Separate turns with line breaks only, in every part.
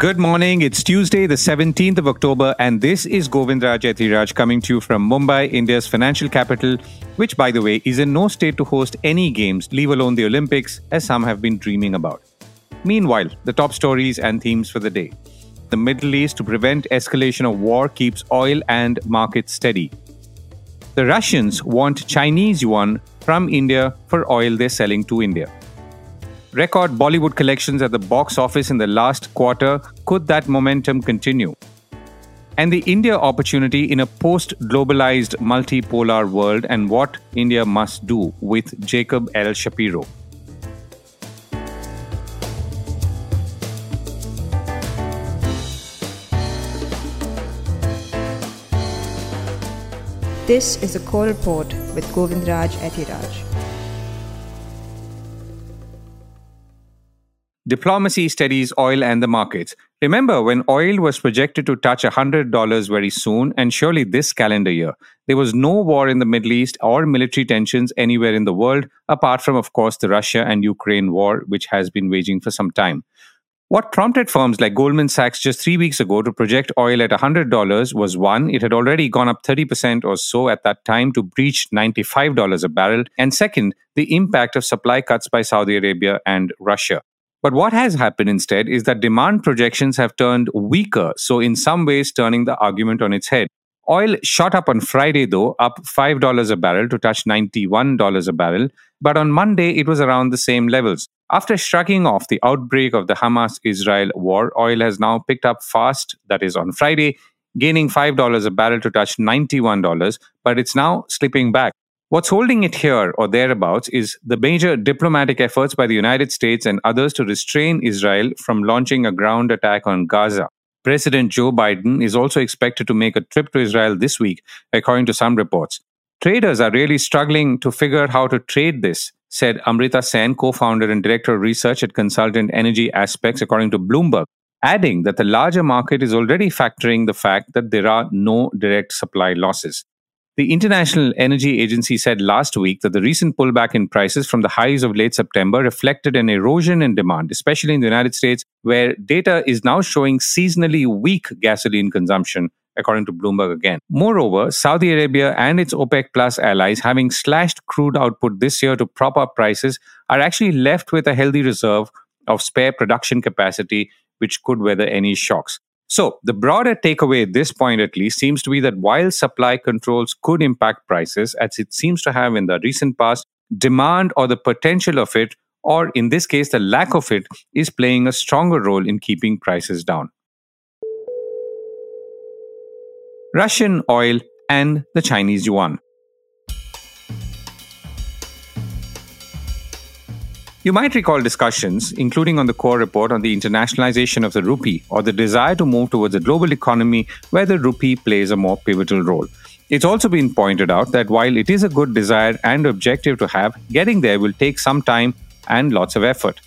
Good morning. It's Tuesday, the 17th of October, and this is Govindraj Ethiraj coming to you from Mumbai, India's financial capital, which, by the way, is in no state to host any games, leave alone the Olympics, as some have been dreaming about. Meanwhile, the top stories and themes for the day. The Middle East, to prevent escalation of war, keeps oil and markets steady. The Russians want Chinese yuan from India for oil they're selling to India. Record Bollywood collections at the box office in the last quarter. Could that momentum continue? And the India opportunity in a post globalized multipolar world and what India must do with Jacob L. Shapiro.
This is a core report with Govindraj Ethiraj.
Diplomacy steadies oil and the markets. Remember when oil was projected to touch $100 very soon, and surely this calendar year, there was no war in the Middle East or military tensions anywhere in the world, apart from, of course, the Russia and Ukraine war, which has been waging for some time. What prompted firms like Goldman Sachs just three weeks ago to project oil at $100 was one, it had already gone up 30% or so at that time to breach $95 a barrel, and second, the impact of supply cuts by Saudi Arabia and Russia. But what has happened instead is that demand projections have turned weaker, so in some ways turning the argument on its head. Oil shot up on Friday, though, up $5 a barrel to touch $91 a barrel, but on Monday it was around the same levels. After shrugging off the outbreak of the Hamas Israel war, oil has now picked up fast, that is on Friday, gaining $5 a barrel to touch $91, but it's now slipping back. What's holding it here or thereabouts is the major diplomatic efforts by the United States and others to restrain Israel from launching a ground attack on Gaza. President Joe Biden is also expected to make a trip to Israel this week, according to some reports. Traders are really struggling to figure how to trade this, said Amrita Sen, co founder and director of research at consultant Energy Aspects, according to Bloomberg, adding that the larger market is already factoring the fact that there are no direct supply losses. The International Energy Agency said last week that the recent pullback in prices from the highs of late September reflected an erosion in demand, especially in the United States, where data is now showing seasonally weak gasoline consumption, according to Bloomberg again. Moreover, Saudi Arabia and its OPEC Plus allies, having slashed crude output this year to prop up prices, are actually left with a healthy reserve of spare production capacity, which could weather any shocks. So, the broader takeaway at this point, at least, seems to be that while supply controls could impact prices, as it seems to have in the recent past, demand or the potential of it, or in this case, the lack of it, is playing a stronger role in keeping prices down. Russian oil and the Chinese yuan. You might recall discussions, including on the core report on the internationalization of the rupee or the desire to move towards a global economy where the rupee plays a more pivotal role. It's also been pointed out that while it is a good desire and objective to have, getting there will take some time and lots of effort.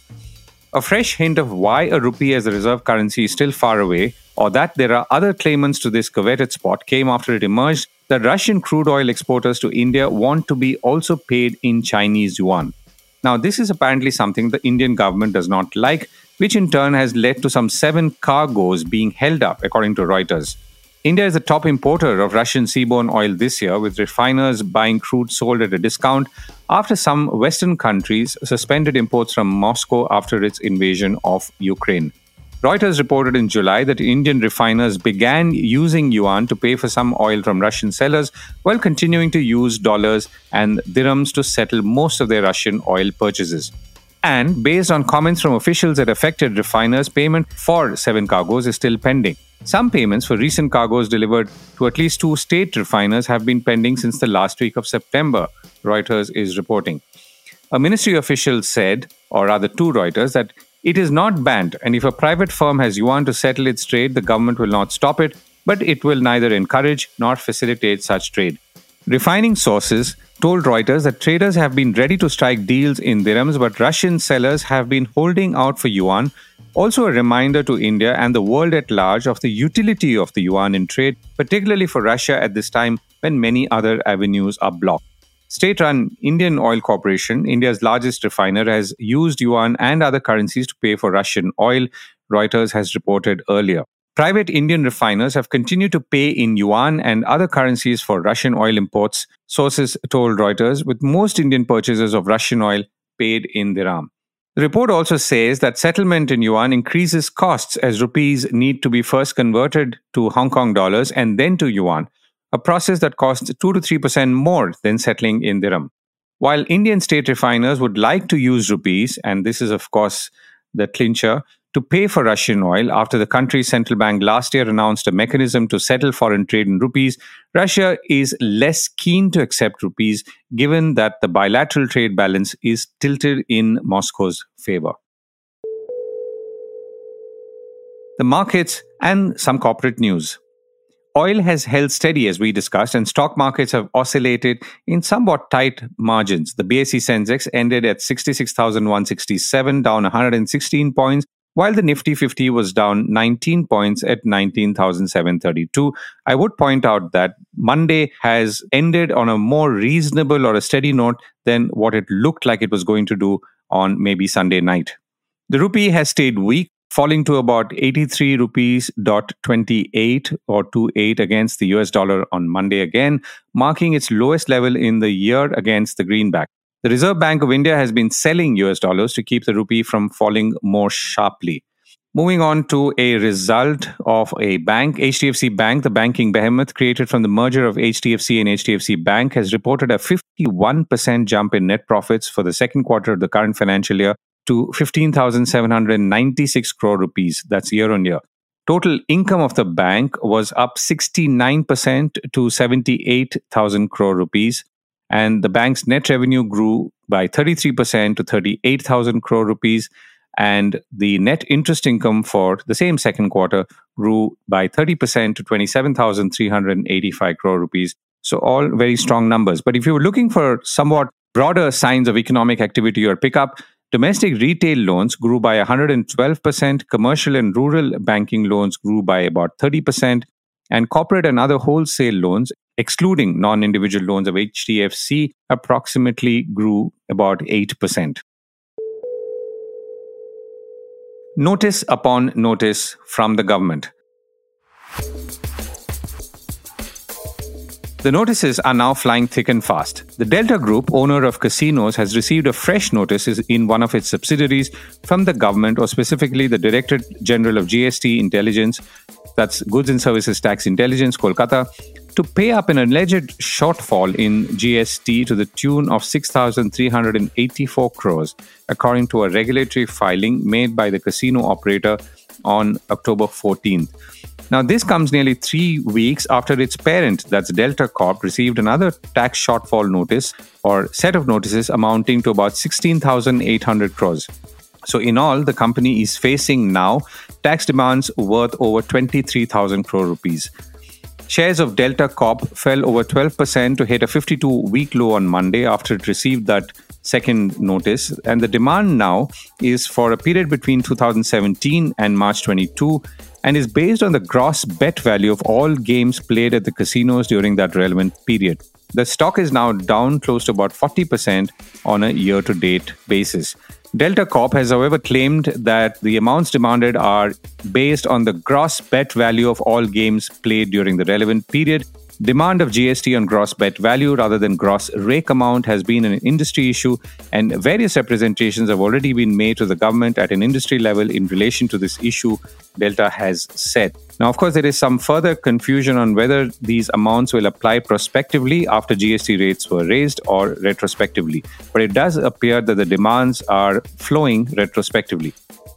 A fresh hint of why a rupee as a reserve currency is still far away, or that there are other claimants to this coveted spot, came after it emerged that Russian crude oil exporters to India want to be also paid in Chinese yuan. Now, this is apparently something the Indian government does not like, which in turn has led to some seven cargoes being held up, according to Reuters. India is the top importer of Russian seaborne oil this year, with refiners buying crude sold at a discount after some Western countries suspended imports from Moscow after its invasion of Ukraine. Reuters reported in July that Indian refiners began using yuan to pay for some oil from Russian sellers while continuing to use dollars and dirhams to settle most of their Russian oil purchases. And based on comments from officials at affected refiners, payment for seven cargoes is still pending. Some payments for recent cargoes delivered to at least two state refiners have been pending since the last week of September, Reuters is reporting. A ministry official said, or rather to Reuters, that it is not banned, and if a private firm has yuan to settle its trade, the government will not stop it, but it will neither encourage nor facilitate such trade. Refining sources told Reuters that traders have been ready to strike deals in dirhams, but Russian sellers have been holding out for yuan. Also, a reminder to India and the world at large of the utility of the yuan in trade, particularly for Russia at this time when many other avenues are blocked. State run Indian Oil Corporation, India's largest refiner, has used yuan and other currencies to pay for Russian oil, Reuters has reported earlier. Private Indian refiners have continued to pay in yuan and other currencies for Russian oil imports, sources told Reuters, with most Indian purchasers of Russian oil paid in dirham. The report also says that settlement in yuan increases costs as rupees need to be first converted to Hong Kong dollars and then to yuan, a process that costs 2 to 3% more than settling in dirham. While Indian state refiners would like to use rupees, and this is, of course, the clincher, to pay for Russian oil after the country's central bank last year announced a mechanism to settle foreign trade in rupees, Russia is less keen to accept rupees given that the bilateral trade balance is tilted in Moscow's favor. The markets and some corporate news. Oil has held steady, as we discussed, and stock markets have oscillated in somewhat tight margins. The BSE Sensex ended at 66,167, down 116 points, while the Nifty 50 was down 19 points at 19,732. I would point out that Monday has ended on a more reasonable or a steady note than what it looked like it was going to do on maybe Sunday night. The rupee has stayed weak falling to about 83 rupees dot 28 or 28 against the US dollar on Monday again, marking its lowest level in the year against the greenback. The Reserve Bank of India has been selling US dollars to keep the rupee from falling more sharply. Moving on to a result of a bank, HDFC Bank, the banking behemoth created from the merger of HDFC and HDFC Bank, has reported a 51% jump in net profits for the second quarter of the current financial year to 15,796 crore rupees. That's year on year. Total income of the bank was up 69% to 78,000 crore rupees. And the bank's net revenue grew by 33% to 38,000 crore rupees. And the net interest income for the same second quarter grew by 30% to 27,385 crore rupees. So, all very strong numbers. But if you were looking for somewhat broader signs of economic activity or pickup, Domestic retail loans grew by 112%, commercial and rural banking loans grew by about 30%, and corporate and other wholesale loans, excluding non individual loans of HDFC, approximately grew about 8%. Notice upon notice from the government. The notices are now flying thick and fast. The Delta Group, owner of casinos, has received a fresh notice in one of its subsidiaries from the government, or specifically the Directorate General of GST Intelligence, that's Goods and Services Tax Intelligence, Kolkata, to pay up an alleged shortfall in GST to the tune of 6,384 crores, according to a regulatory filing made by the casino operator on October 14th. Now, this comes nearly three weeks after its parent, that's Delta Corp, received another tax shortfall notice or set of notices amounting to about 16,800 crores. So, in all, the company is facing now tax demands worth over 23,000 crore rupees. Shares of Delta Corp fell over 12% to hit a 52 week low on Monday after it received that second notice. And the demand now is for a period between 2017 and March 22 and is based on the gross bet value of all games played at the casinos during that relevant period. The stock is now down close to about 40% on a year to date basis. Delta Corp has, however, claimed that the amounts demanded are based on the gross bet value of all games played during the relevant period Demand of GST on gross bet value rather than gross rake amount has been an industry issue, and various representations have already been made to the government at an industry level in relation to this issue, Delta has said. Now, of course, there is some further confusion on whether these amounts will apply prospectively after GST rates were raised or retrospectively, but it does appear that the demands are flowing retrospectively.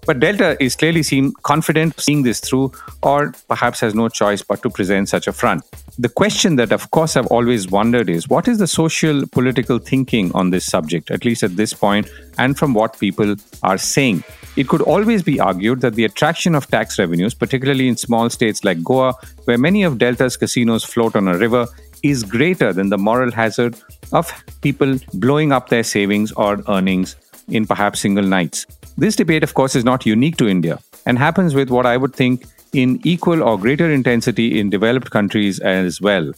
But Delta is clearly seen confident seeing this through, or perhaps has no choice but to present such a front. The question that, of course, I've always wondered is what is the social political thinking on this subject, at least at this point, and from what people are saying? It could always be argued that the attraction of tax revenues, particularly in small states like Goa, where many of Delta's casinos float on a river, is greater than the moral hazard of people blowing up their savings or earnings in perhaps single nights. This debate, of course, is not unique to India and happens with what I would think in equal or greater intensity in developed countries as well.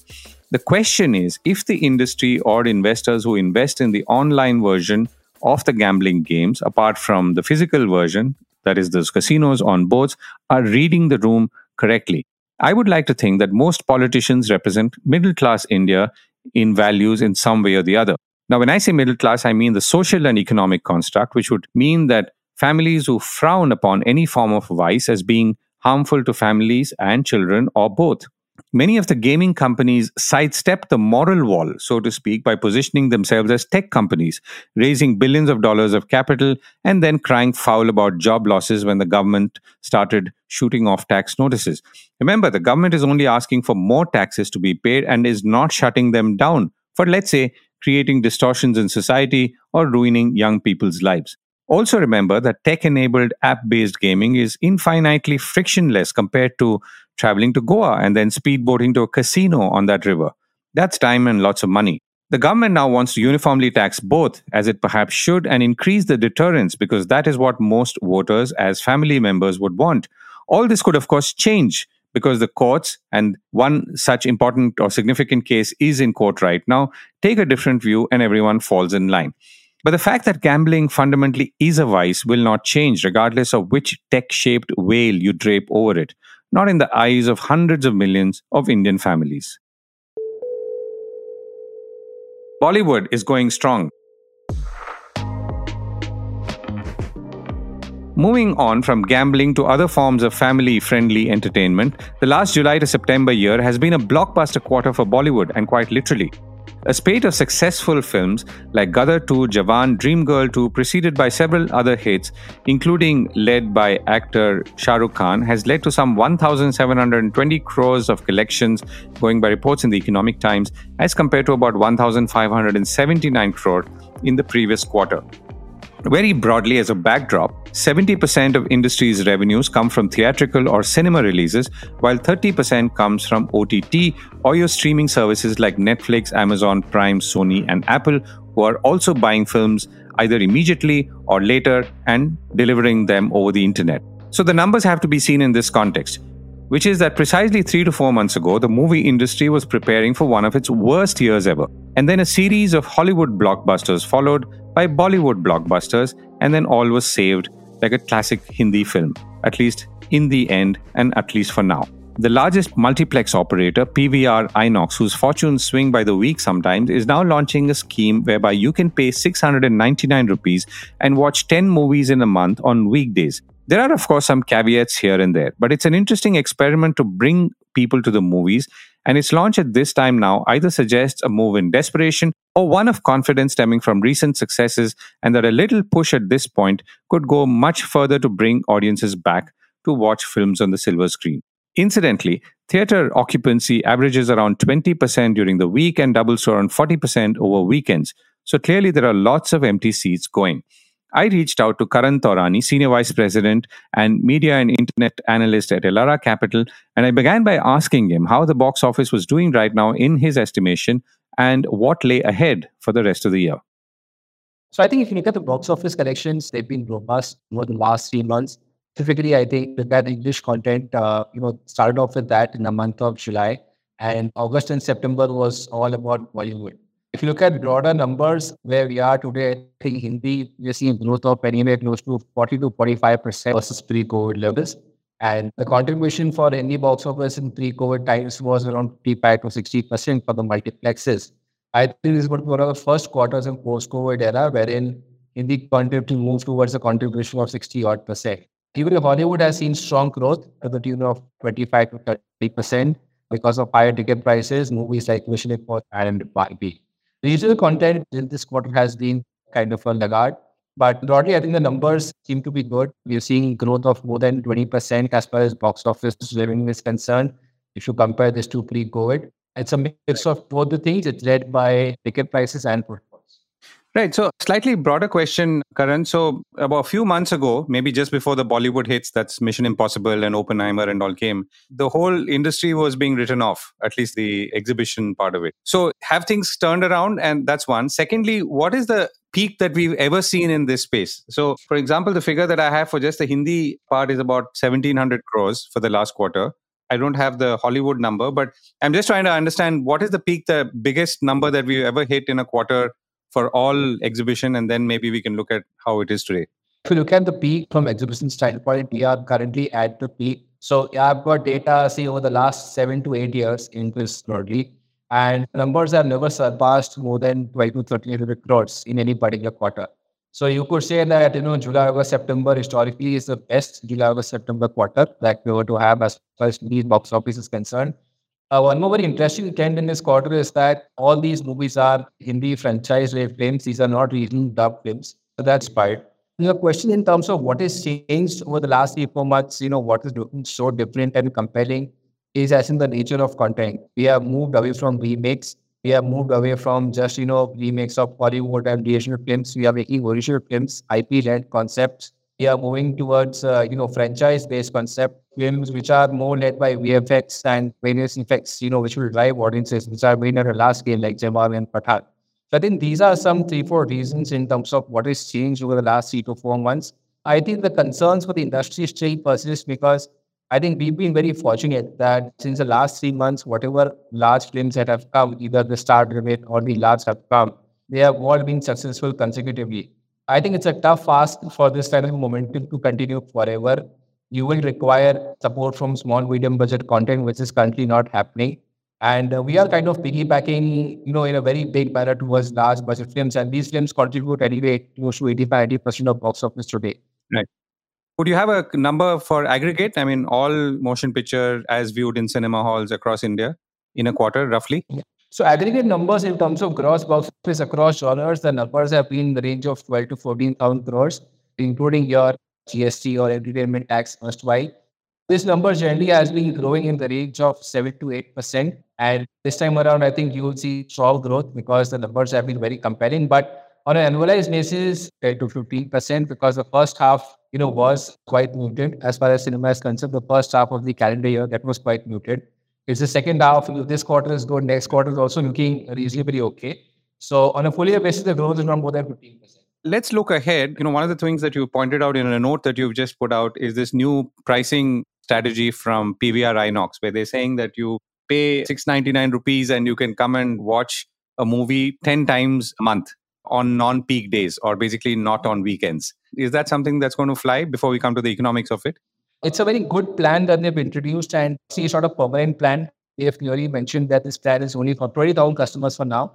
The question is if the industry or investors who invest in the online version of the gambling games, apart from the physical version, that is, those casinos on boards, are reading the room correctly. I would like to think that most politicians represent middle class India in values in some way or the other. Now, when I say middle class, I mean the social and economic construct, which would mean that families who frown upon any form of vice as being harmful to families and children or both. Many of the gaming companies sidestep the moral wall, so to speak, by positioning themselves as tech companies, raising billions of dollars of capital, and then crying foul about job losses when the government started shooting off tax notices. Remember, the government is only asking for more taxes to be paid and is not shutting them down for, let's say, creating distortions in society or ruining young people's lives. Also, remember that tech enabled app based gaming is infinitely frictionless compared to traveling to Goa and then speedboating to a casino on that river. That's time and lots of money. The government now wants to uniformly tax both, as it perhaps should, and increase the deterrence because that is what most voters, as family members, would want. All this could, of course, change because the courts, and one such important or significant case is in court right now, take a different view and everyone falls in line. But the fact that gambling fundamentally is a vice will not change, regardless of which tech shaped veil you drape over it, not in the eyes of hundreds of millions of Indian families. Bollywood is going strong. Moving on from gambling to other forms of family friendly entertainment, the last July to September year has been a blockbuster quarter for Bollywood, and quite literally. A spate of successful films like Gadar 2, Jawan, Dreamgirl 2, preceded by several other hits, including led by actor Shah Rukh Khan, has led to some 1,720 crores of collections, going by reports in the Economic Times, as compared to about 1,579 crore in the previous quarter. Very broadly, as a backdrop, 70% of industry's revenues come from theatrical or cinema releases, while 30% comes from OTT or your streaming services like Netflix, Amazon Prime, Sony, and Apple, who are also buying films either immediately or later and delivering them over the internet. So the numbers have to be seen in this context which is that precisely three to four months ago, the movie industry was preparing for one of its worst years ever. And then a series of Hollywood blockbusters followed by Bollywood blockbusters, and then all was saved like a classic Hindi film, at least in the end, and at least for now. The largest multiplex operator, PVR Inox, whose fortunes swing by the week sometimes, is now launching a scheme whereby you can pay 699 rupees and watch 10 movies in a month on weekdays. There are, of course, some caveats here and there, but it's an interesting experiment to bring people to the movies. And its launch at this time now either suggests a move in desperation or one of confidence stemming from recent successes, and that a little push at this point could go much further to bring audiences back to watch films on the silver screen. Incidentally, theater occupancy averages around 20% during the week and doubles to around 40% over weekends. So clearly, there are lots of empty seats going. I reached out to Karan Taurani, Senior Vice President and Media and Internet Analyst at Elara Capital, and I began by asking him how the box office was doing right now in his estimation and what lay ahead for the rest of the year.
So I think if you look at the box office collections, they've been robust over the last three months. Typically, I think that English content, uh, you know, started off with that in the month of July, and August and September was all about Bollywood. If you look at broader numbers where we are today, I think Hindi, we're seeing growth of anywhere close to 40 to 45% versus pre COVID levels. And the contribution for Hindi box office in pre COVID times was around 55 to 60% for the multiplexes. I think this is one of the first quarters in post COVID era wherein Hindi content moved towards a contribution of 60 odd percent. Even if Hollywood has seen strong growth to the tune of 25 to 30 percent because of higher ticket prices, movies like Mission Impossible and Barbie. Regional content in this quarter has been kind of a laggard. But broadly, I think the numbers seem to be good. We're seeing growth of more than 20% as far as box office revenue is concerned. If you compare this to pre COVID, it's a mix of both the things. It's led by ticket prices and
Right. So, slightly broader question, Karan. So, about a few months ago, maybe just before the Bollywood hits, that's Mission Impossible and Oppenheimer and all came, the whole industry was being written off, at least the exhibition part of it. So, have things turned around? And that's one. Secondly, what is the peak that we've ever seen in this space? So, for example, the figure that I have for just the Hindi part is about 1700 crores for the last quarter. I don't have the Hollywood number, but I'm just trying to understand what is the peak, the biggest number that we ever hit in a quarter for all exhibition, and then maybe we can look at how it is today.
If you look at the peak from exhibition standpoint, we are currently at the peak. So I've got data, say, over the last seven to eight years in this broadly, and numbers have never surpassed more than 12 to 1300 crores in any particular quarter. So you could say that you know July, August, September historically is the best July, August, September quarter that we were to have as far as these box office is concerned. Uh, one more very interesting trend in this quarter is that all these movies are Hindi franchise films. These are not regional dub films. So that's part. The question in terms of what has changed over the last three, four months, you know, what is so different and compelling is as in the nature of content. We have moved away from remakes we have moved away from just you know remakes of Hollywood and regional films. We are making original films, IP-led concepts. We are moving towards uh, you know franchise-based concept films, which are more led by VFX and various effects, you know, which will drive audiences, which are made at a large scale, like Jawan and Pathaan. So I think these are some three, four reasons in terms of what has changed over the last three to four months. I think the concerns for the industry still persist because I think we've been very fortunate that since the last three months, whatever large films that have come, either the start remit or the large have come, they have all been successful consecutively. I think it's a tough ask for this kind of momentum to continue forever. You will require support from small, medium budget content, which is currently not happening. And uh, we are kind of piggybacking, you know, in a very big manner towards large budget films. And these films contribute anyway close to 85, 80% of box office today.
Right. Would you have a number for aggregate? I mean, all motion picture as viewed in cinema halls across India in a quarter, roughly?
So aggregate numbers in terms of gross box office across genres, the numbers have been in the range of 12 to 14,000 crores, including your GST or entertainment tax buy. This number generally has been growing in the range of 7 to 8%. And this time around, I think you will see strong growth because the numbers have been very compelling. But on an annualized basis, 10 to 15% because the first half, you know, was quite muted as far as cinema is concerned. The first half of the calendar year, that was quite muted. It's the second half, this quarter is good, next quarter is also looking reasonably okay. So on a full year basis, the growth is not more than 15%.
Let's look ahead. You know, one of the things that you pointed out in a note that you've just put out is this new pricing strategy from PVR Inox, where they're saying that you pay 699 rupees and you can come and watch a movie 10 times a month on non peak days or basically not on weekends. Is that something that's going to fly before we come to the economics of it?
It's a very good plan that they've introduced and see sort of permanent plan. They've clearly mentioned that this plan is only for 20,000 customers for now.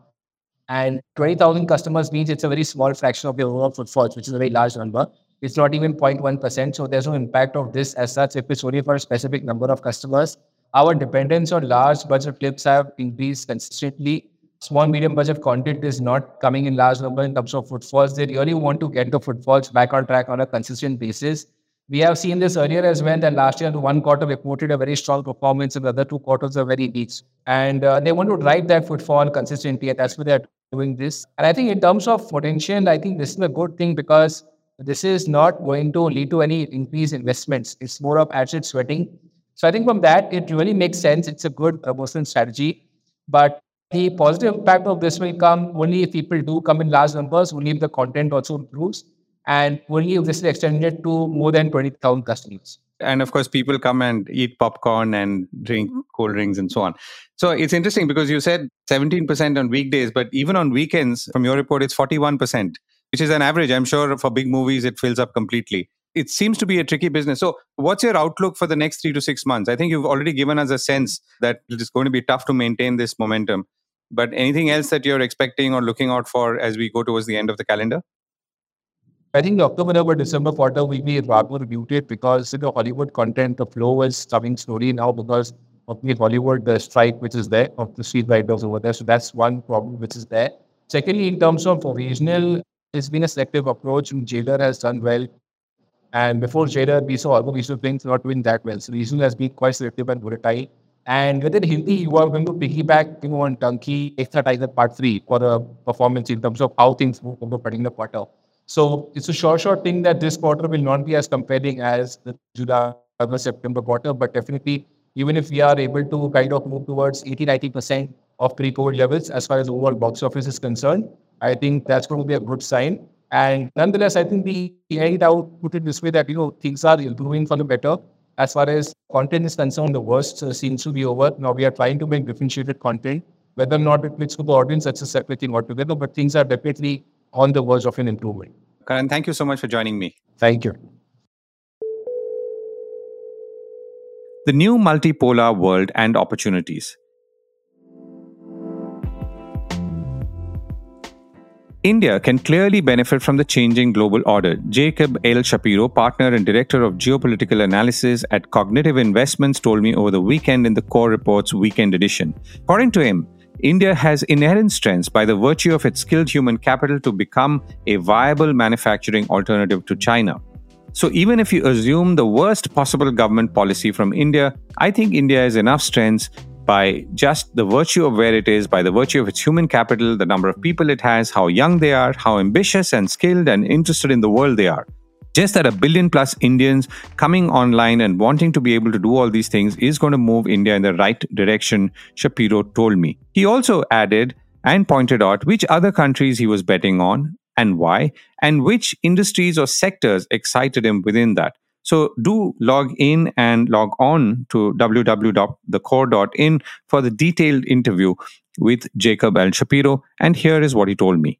And 20,000 customers means it's a very small fraction of your overall footfalls, which is a very large number. It's not even 0.1%. So there's no impact of this as such if it's only for a specific number of customers. Our dependence on large budget flips have increased consistently small medium budget content is not coming in large number in terms of footfalls. They really want to get the footfalls back on track on a consistent basis. We have seen this earlier as well that last year the one quarter reported a very strong performance and the other two quarters are very weak. And uh, they want to drive that footfall consistently and that's why they're doing this. And I think in terms of potential, I think this is a good thing because this is not going to lead to any increased investments. It's more of asset sweating. So I think from that, it really makes sense. It's a good promotion strategy. But the positive impact of this will come only if people do come in large numbers, only if the content also improves, and only if this is extended to more than 20,000 customers.
And of course, people come and eat popcorn and drink mm-hmm. cold drinks and so on. So it's interesting because you said 17% on weekdays, but even on weekends, from your report, it's 41%, which is an average. I'm sure for big movies, it fills up completely it seems to be a tricky business. So, what's your outlook for the next three to six months? I think you've already given us a sense that it is going to be tough to maintain this momentum. But anything else that you're expecting or looking out for as we go towards the end of the calendar?
I think the October, November, December quarter will be rather muted because the Hollywood content, the flow is coming slowly now because of the Hollywood the strike which is there of the street writers over there. So that's one problem which is there. Secondly, in terms of regional, it's been a selective approach. Jailer has done well. And before Jailer, we saw other regional things not doing that well. So regional has been quite selective and volatile. And within Hindi, you are going to piggyback you know, on Dunki Extra Tiger Part 3 for the performance in terms of how things move over the particular quarter. So it's a short, short thing that this quarter will not be as compelling as the July or September quarter, but definitely, even if we are able to kind of move towards 80 90% of pre COVID levels as far as overall box office is concerned, I think that's going to be a good sign. And nonetheless, I think the end out put it this way that you know things are improving for the better as far as content is concerned, the worst uh, seems to be over. Now we are trying to make differentiated content. Whether or not it fits with the audience, that's a separate thing altogether. But things are definitely on the verge of an improvement.
Karan, thank you so much for joining me.
Thank you.
The new multipolar world and opportunities. India can clearly benefit from the changing global order. Jacob L. Shapiro, partner and director of geopolitical analysis at Cognitive Investments, told me over the weekend in the Core Reports Weekend Edition. According to him, India has inherent strengths by the virtue of its skilled human capital to become a viable manufacturing alternative to China. So, even if you assume the worst possible government policy from India, I think India has enough strengths by just the virtue of where it is, by the virtue of its human capital, the number of people it has, how young they are, how ambitious and skilled and interested in the world they are. Just that a billion plus Indians coming online and wanting to be able to do all these things is going to move India in the right direction, Shapiro told me. He also added and pointed out which other countries he was betting on and why, and which industries or sectors excited him within that. So do log in and log on to www.thecore.in for the detailed interview with Jacob L. Shapiro. And here is what he told me.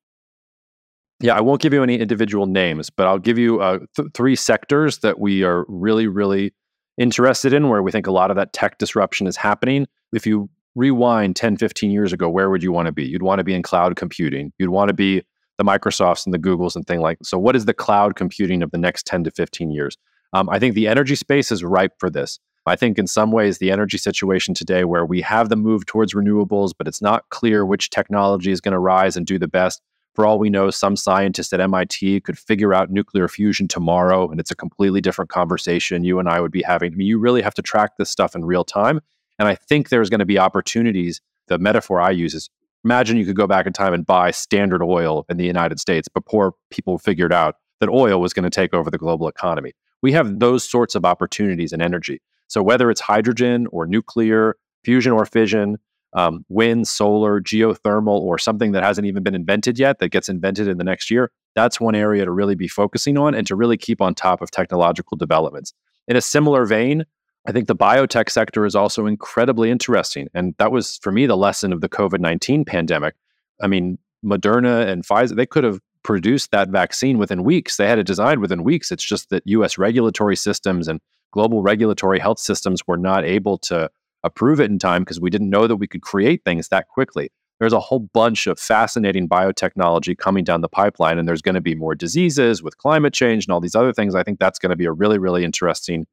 Yeah, I won't give you any individual names, but I'll give you uh, th- three sectors that we are really, really interested in where we think a lot of that tech disruption is happening. If you rewind 10, 15 years ago, where would you want to be? You'd want to be in cloud computing. You'd want to be the Microsofts and the Googles and thing like so what is the cloud computing of the next 10 to 15 years um, I think the energy space is ripe for this. I think in some ways, the energy situation today, where we have the move towards renewables, but it's not clear which technology is going to rise and do the best. For all we know, some scientist at MIT could figure out nuclear fusion tomorrow, and it's a completely different conversation you and I would be having. I mean, you really have to track this stuff in real time. And I think there's going to be opportunities. The metaphor I use is imagine you could go back in time and buy standard oil in the United States before people figured out that oil was going to take over the global economy we have those sorts of opportunities in energy. So whether it's hydrogen or nuclear, fusion or fission, um, wind, solar, geothermal, or something that hasn't even been invented yet that gets invented in the next year, that's one area to really be focusing on and to really keep on top of technological developments. In a similar vein, I think the biotech sector is also incredibly interesting. And that was, for me, the lesson of the COVID 19 pandemic. I mean, Moderna and Pfizer, they could have produced that vaccine within weeks. They had it designed within weeks. It's just that US regulatory systems and global regulatory health systems were not able to approve it in time because we didn't know that we could create things that quickly. There's a whole bunch of fascinating biotechnology coming down the pipeline, and there's going to be more diseases with climate change and all these other things. I think that's going to be a really, really interesting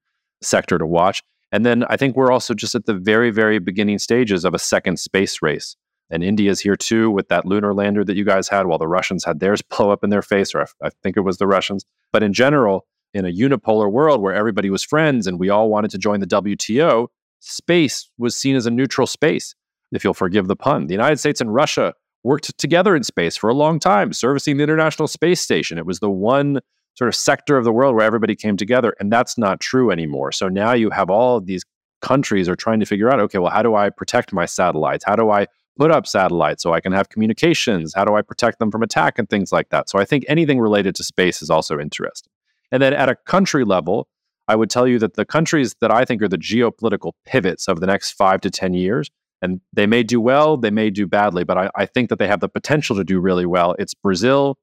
sector to watch. And then I think we're also just at the very, very beginning stages of a second space race. And India's here too with that lunar lander that you guys had, while the Russians had theirs blow up in their face, or I, I think it was the Russians. But in general, in a unipolar world where everybody was friends and we all wanted to join the WTO, space was seen as a neutral space, if you'll forgive the pun. The United States and Russia worked together in space for a long time, servicing the International Space Station. It was the one sort of sector of the world where everybody came together, and that's not true anymore. So now you have all of these countries are trying to figure out okay, well, how do I protect my satellites? How do I put up satellites so I can have communications? How do I protect them from attack and things like that? So I think anything related to space is also interesting. And then at a country level, I would tell you that the countries that I think are the geopolitical pivots of the next five to 10 years, and they may do well, they may do badly, but I, I think that they have the potential to do really well. It's Brazil,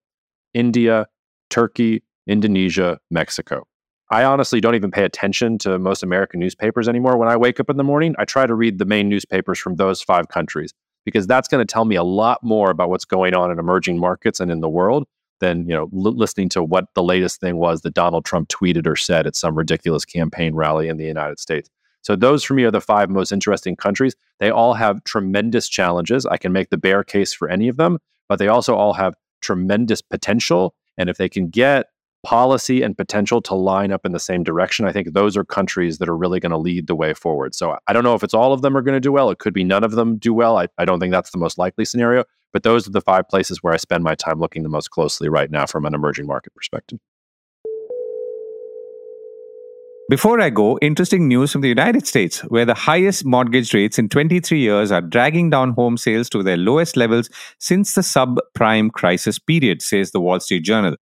India, Turkey, Indonesia, Mexico. I honestly don't even pay attention to most American newspapers anymore. When I wake up in the morning, I try to read the main newspapers from those five countries because that's going to tell me a lot more about what's going on in emerging markets and in the world than you know l- listening to what the latest thing was that Donald Trump tweeted or said at some ridiculous campaign rally in the United States. So those for me are the five most interesting countries. They all have tremendous challenges. I can make the bear case for any of them, but they also all have tremendous potential. And if they can get policy and potential to line up in the same direction, I think those are countries that are really going to lead the way forward. So I don't know if it's all of them are going to do well. It could be none of them do well. I, I don't think that's the most likely scenario, but those are the five places where I spend my time looking the most closely right now from an emerging market perspective.
Before I go, interesting news from the United States, where the highest mortgage rates in 23 years are dragging down home sales to their lowest levels since the subprime crisis period, says the Wall Street Journal.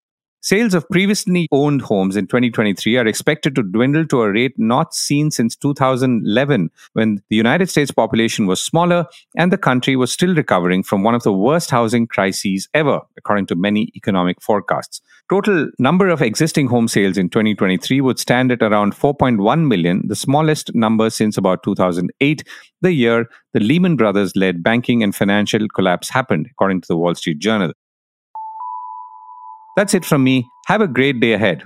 Sales of previously owned homes in 2023 are expected to dwindle to a rate not seen since 2011, when the United States population was smaller and the country was still recovering from one of the worst housing crises ever, according to many economic forecasts. Total number of existing home sales in 2023 would stand at around 4.1 million, the smallest number since about 2008, the year the Lehman Brothers led banking and financial collapse happened, according to the Wall Street Journal. That's it from me. Have a great day ahead.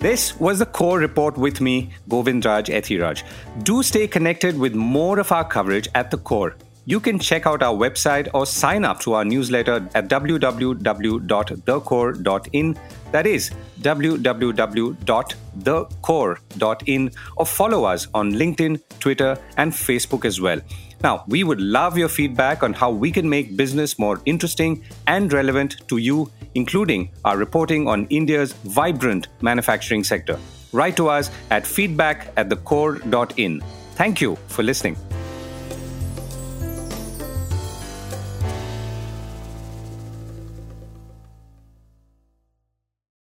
This was the core report with me, Govindraj Ethiraj. Do stay connected with more of our coverage at the core. You can check out our website or sign up to our newsletter at www.thecore.in. That is www.thecore.in or follow us on LinkedIn, Twitter, and Facebook as well. Now, we would love your feedback on how we can make business more interesting and relevant to you, including our reporting on India's vibrant manufacturing sector. Write to us at feedback at thecore.in. Thank you for listening.